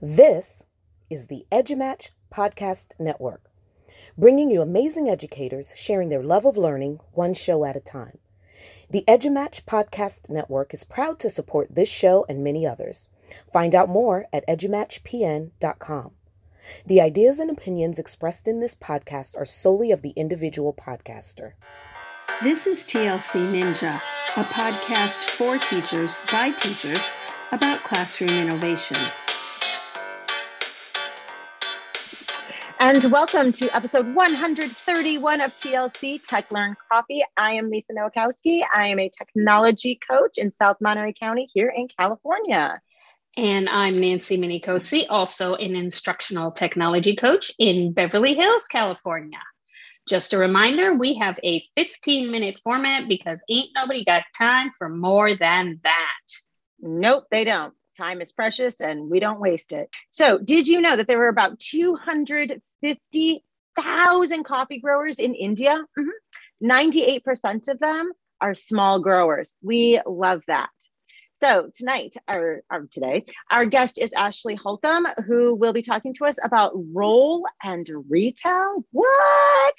This is the EduMatch Podcast Network, bringing you amazing educators sharing their love of learning one show at a time. The EduMatch Podcast Network is proud to support this show and many others. Find out more at edumatchpn.com. The ideas and opinions expressed in this podcast are solely of the individual podcaster. This is TLC Ninja, a podcast for teachers by teachers about classroom innovation. And welcome to episode 131 of TLC Tech Learn Coffee. I am Lisa Nowakowski. I am a technology coach in South Monterey County here in California. And I'm Nancy Minicozzi, also an instructional technology coach in Beverly Hills, California. Just a reminder, we have a 15 minute format because ain't nobody got time for more than that. Nope, they don't. Time is precious and we don't waste it. So, did you know that there were about 250,000 coffee growers in India? Mm-hmm. 98% of them are small growers. We love that. So tonight, or, or, today, our guest is Ashley Holcomb, who will be talking to us about roll and retell. What?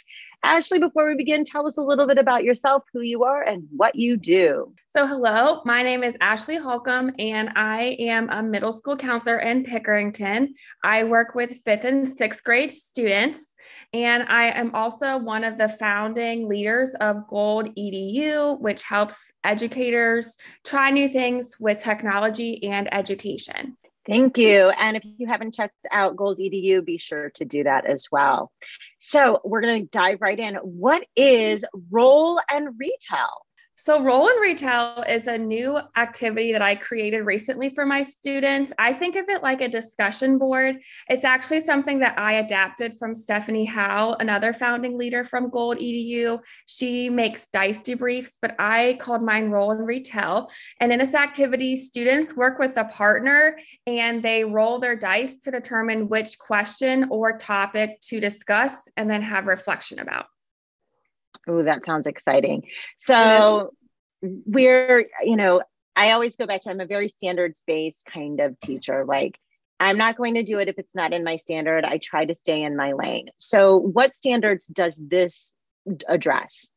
Ashley, before we begin, tell us a little bit about yourself, who you are, and what you do. So, hello, my name is Ashley Holcomb, and I am a middle school counselor in Pickerington. I work with fifth and sixth grade students, and I am also one of the founding leaders of Gold EDU, which helps educators try new things with technology and education. Thank you. And if you haven't checked out Gold EDU, be sure to do that as well. So we're going to dive right in. What is roll and retell? So, Roll and Retell is a new activity that I created recently for my students. I think of it like a discussion board. It's actually something that I adapted from Stephanie Howe, another founding leader from Gold EDU. She makes dice debriefs, but I called mine Roll and Retell. And in this activity, students work with a partner and they roll their dice to determine which question or topic to discuss and then have reflection about. Oh, that sounds exciting. So we're, you know, I always go back to I'm a very standards based kind of teacher. Like I'm not going to do it if it's not in my standard. I try to stay in my lane. So what standards does this address?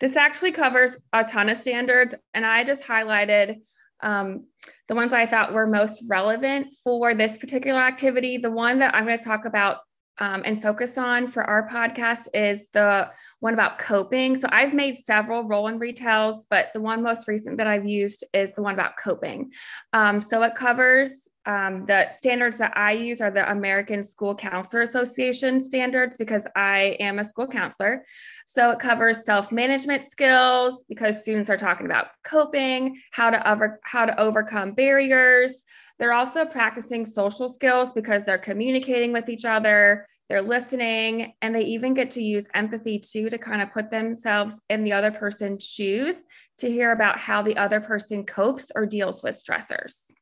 This actually covers a ton of standards, and I just highlighted um, the ones I thought were most relevant for this particular activity. The one that I'm going to talk about um, and focus on for our podcast is the one about coping. So I've made several roll and retells, but the one most recent that I've used is the one about coping. Um, so it covers um, the standards that I use are the American School Counselor Association standards because I am a school counselor. So it covers self-management skills because students are talking about coping, how to over how to overcome barriers, they're also practicing social skills because they're communicating with each other, they're listening, and they even get to use empathy too to kind of put themselves in the other person's shoes to hear about how the other person copes or deals with stressors.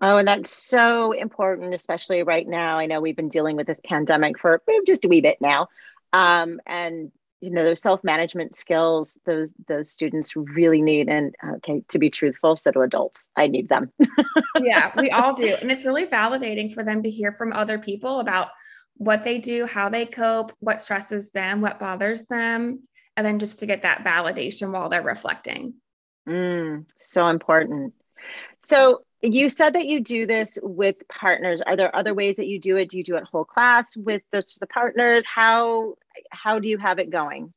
Oh, and that's so important, especially right now. I know we've been dealing with this pandemic for just a wee bit now. Um, and you know those self-management skills those those students really need and okay to be truthful so do adults. I need them. Yeah we all do. And it's really validating for them to hear from other people about what they do how they cope what stresses them what bothers them and then just to get that validation while they're reflecting. Mm, so important. So you said that you do this with partners. Are there other ways that you do it? Do you do it whole class with the, the partners? How how do you have it going?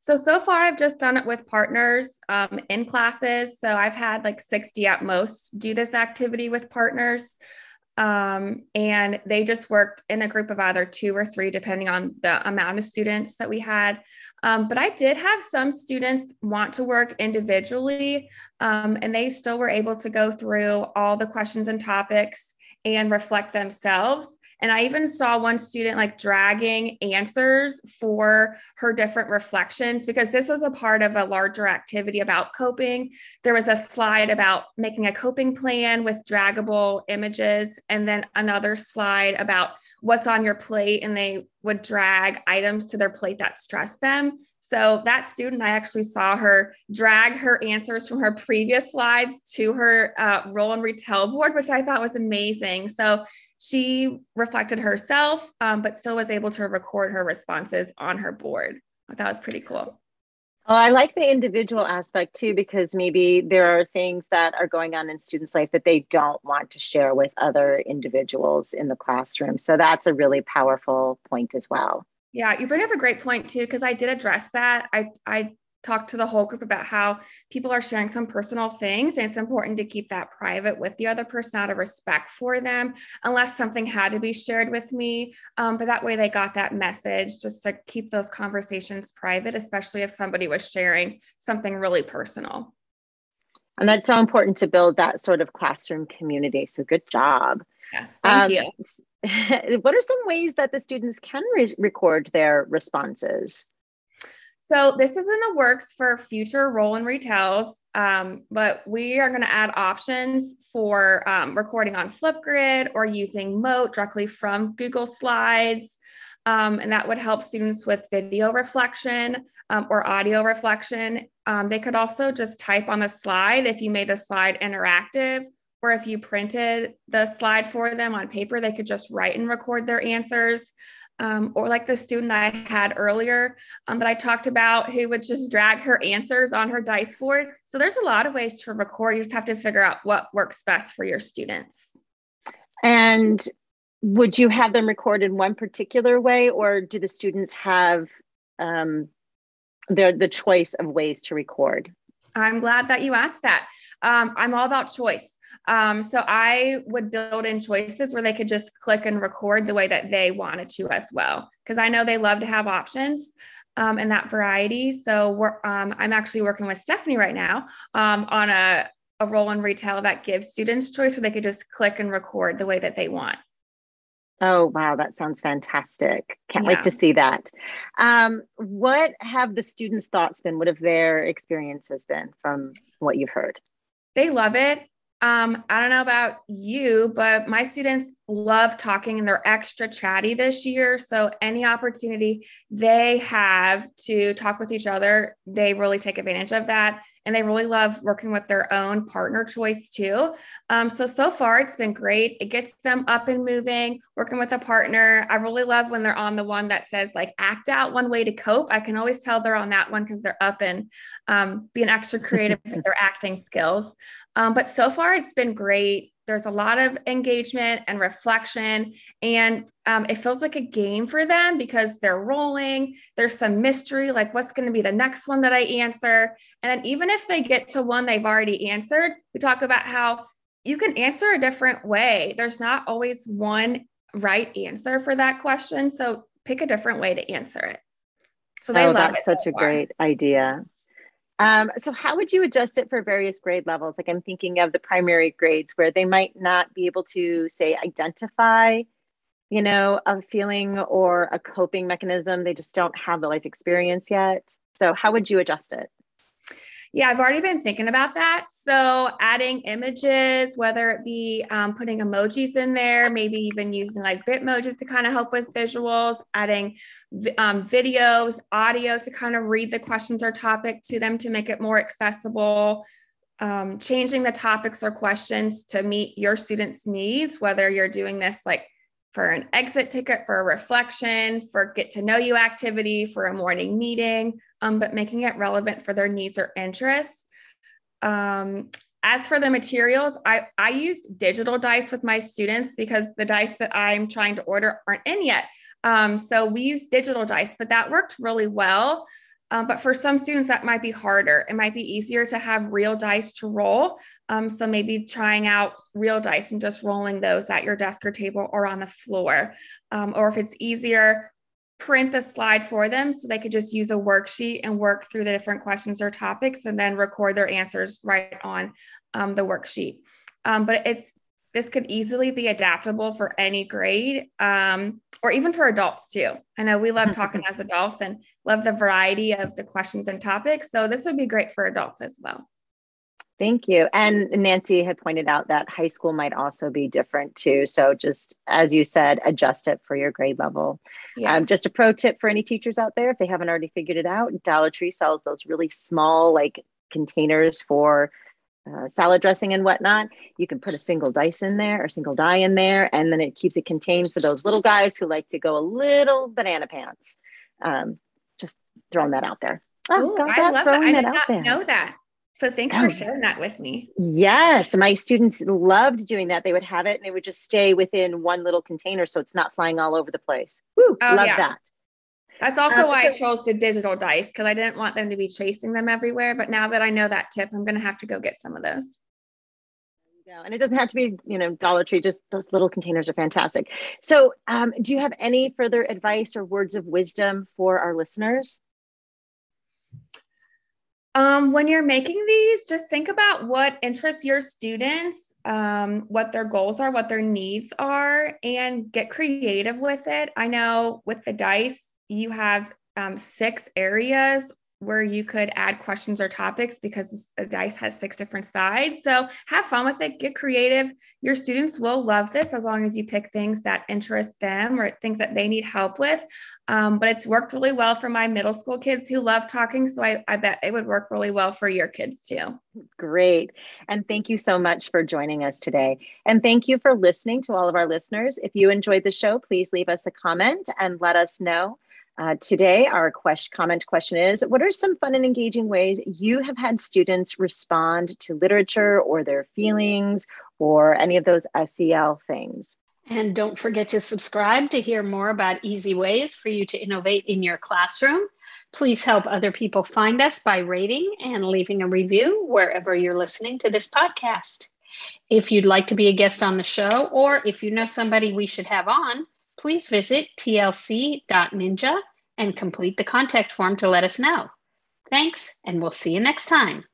So so far i've just done it with partners um, in classes. So i've had like 60 at most do this activity with partners um, and they just worked in a group of either two or three, depending on the amount of students that we had. Um, but I did have some students want to work individually, um, and they still were able to go through all the questions and topics and reflect themselves. And I even saw one student like dragging answers for her different reflections because this was a part of a larger activity about coping. There was a slide about making a coping plan with draggable images, and then another slide about what's on your plate. And they would drag items to their plate that stressed them. So that student, I actually saw her drag her answers from her previous slides to her uh, roll and retell board, which I thought was amazing. So she reflected herself, um, but still was able to record her responses on her board. Thought was pretty cool. Oh, I like the individual aspect too, because maybe there are things that are going on in students' life that they don't want to share with other individuals in the classroom. So that's a really powerful point as well. Yeah, you bring up a great point too, because I did address that. I I talked to the whole group about how people are sharing some personal things and it's important to keep that private with the other person out of respect for them unless something had to be shared with me. Um, but that way they got that message just to keep those conversations private especially if somebody was sharing something really personal. And that's so important to build that sort of classroom community. So good job. Yes thank um, you what are some ways that the students can re- record their responses so this is in the works for future roll and retells, um, but we are going to add options for um, recording on Flipgrid or using Mote directly from Google Slides. Um, and that would help students with video reflection um, or audio reflection. Um, they could also just type on the slide if you made the slide interactive, or if you printed the slide for them on paper, they could just write and record their answers um, or like the student I had earlier um, that I talked about who would just drag her answers on her dice board. So there's a lot of ways to record. You just have to figure out what works best for your students. And would you have them record in one particular way, or do the students have um, the choice of ways to record? I'm glad that you asked that. Um, I'm all about choice. Um, so I would build in choices where they could just click and record the way that they wanted to as well, because I know they love to have options um, and that variety. So um, I'm actually working with Stephanie right now um, on a, a roll and retell that gives students choice where they could just click and record the way that they want. Oh, wow. That sounds fantastic. Can't yeah. wait to see that. Um, what have the students' thoughts been? What have their experiences been from what you've heard? They love it. Um, I don't know about you, but my students love talking and they're extra chatty this year. So, any opportunity they have to talk with each other, they really take advantage of that and they really love working with their own partner choice too. Um, so, so far it's been great. It gets them up and moving, working with a partner. I really love when they're on the one that says like act out one way to cope. I can always tell they're on that one because they're up and um, being extra creative with their acting skills. Um, but so far it's been great there's a lot of engagement and reflection and um, it feels like a game for them because they're rolling there's some mystery like what's going to be the next one that i answer? And then even if they get to one they've already answered we talk about how you can answer a different way. There's not always one right answer for that question so pick a different way to answer it. So they oh, love that's such so a great idea um, so how would you adjust it for various grade levels? Like I'm thinking of the primary grades where they might not be able to say identify, you know, a feeling or a coping mechanism. They just don't have the life experience yet. So how would you adjust it? Yeah, I've already been thinking about that. So, adding images, whether it be um, putting emojis in there, maybe even using like Bitmojis to kind of help with visuals, adding um, videos, audio to kind of read the questions or topic to them to make it more accessible. Um, changing the topics or questions to meet your students' needs, whether you're doing this like for an exit ticket, for a reflection, for get to know you activity, for a morning meeting, um, but making it relevant for their needs or interests. Um, as for the materials, I, I used digital dice with my students because the dice that I'm trying to order aren't in yet. Um, so we use digital dice, but that worked really well. Um, but for some students, that might be harder. It might be easier to have real dice to roll. Um, so maybe trying out real dice and just rolling those at your desk or table or on the floor. Um, or if it's easier, print the slide for them so they could just use a worksheet and work through the different questions or topics and then record their answers right on um, the worksheet. Um, but it's this could easily be adaptable for any grade um, or even for adults too. I know we love talking as adults and love the variety of the questions and topics. So this would be great for adults as well. Thank you. And Nancy had pointed out that high school might also be different too. So just as you said, adjust it for your grade level. Yes. Um, just a pro tip for any teachers out there, if they haven't already figured it out, Dollar Tree sells those really small like containers for uh, salad dressing and whatnot. You can put a single dice in there or single die in there, and then it keeps it contained for those little guys who like to go a little banana pants. Um, just throwing that out there. Oh, Ooh, I love that. I did not there. know that. So thanks for sharing that with me. Yes, my students loved doing that. They would have it and it would just stay within one little container so it's not flying all over the place. Woo, oh, love yeah. that. That's also um, why so, I chose the digital dice because I didn't want them to be chasing them everywhere. But now that I know that tip, I'm going to have to go get some of those. Yeah, and it doesn't have to be, you know, Dollar Tree. Just those little containers are fantastic. So, um, do you have any further advice or words of wisdom for our listeners? Um, when you're making these, just think about what interests your students, um, what their goals are, what their needs are, and get creative with it. I know with the dice, you have um, six areas where you could add questions or topics because a dice has six different sides. So have fun with it, get creative. Your students will love this as long as you pick things that interest them or things that they need help with. Um, but it's worked really well for my middle school kids who love talking. So I, I bet it would work really well for your kids too. Great. And thank you so much for joining us today. And thank you for listening to all of our listeners. If you enjoyed the show, please leave us a comment and let us know. Uh, today, our question, comment question is What are some fun and engaging ways you have had students respond to literature or their feelings or any of those SEL things? And don't forget to subscribe to hear more about easy ways for you to innovate in your classroom. Please help other people find us by rating and leaving a review wherever you're listening to this podcast. If you'd like to be a guest on the show, or if you know somebody we should have on, please visit tlc.ninja and complete the contact form to let us know. Thanks, and we'll see you next time.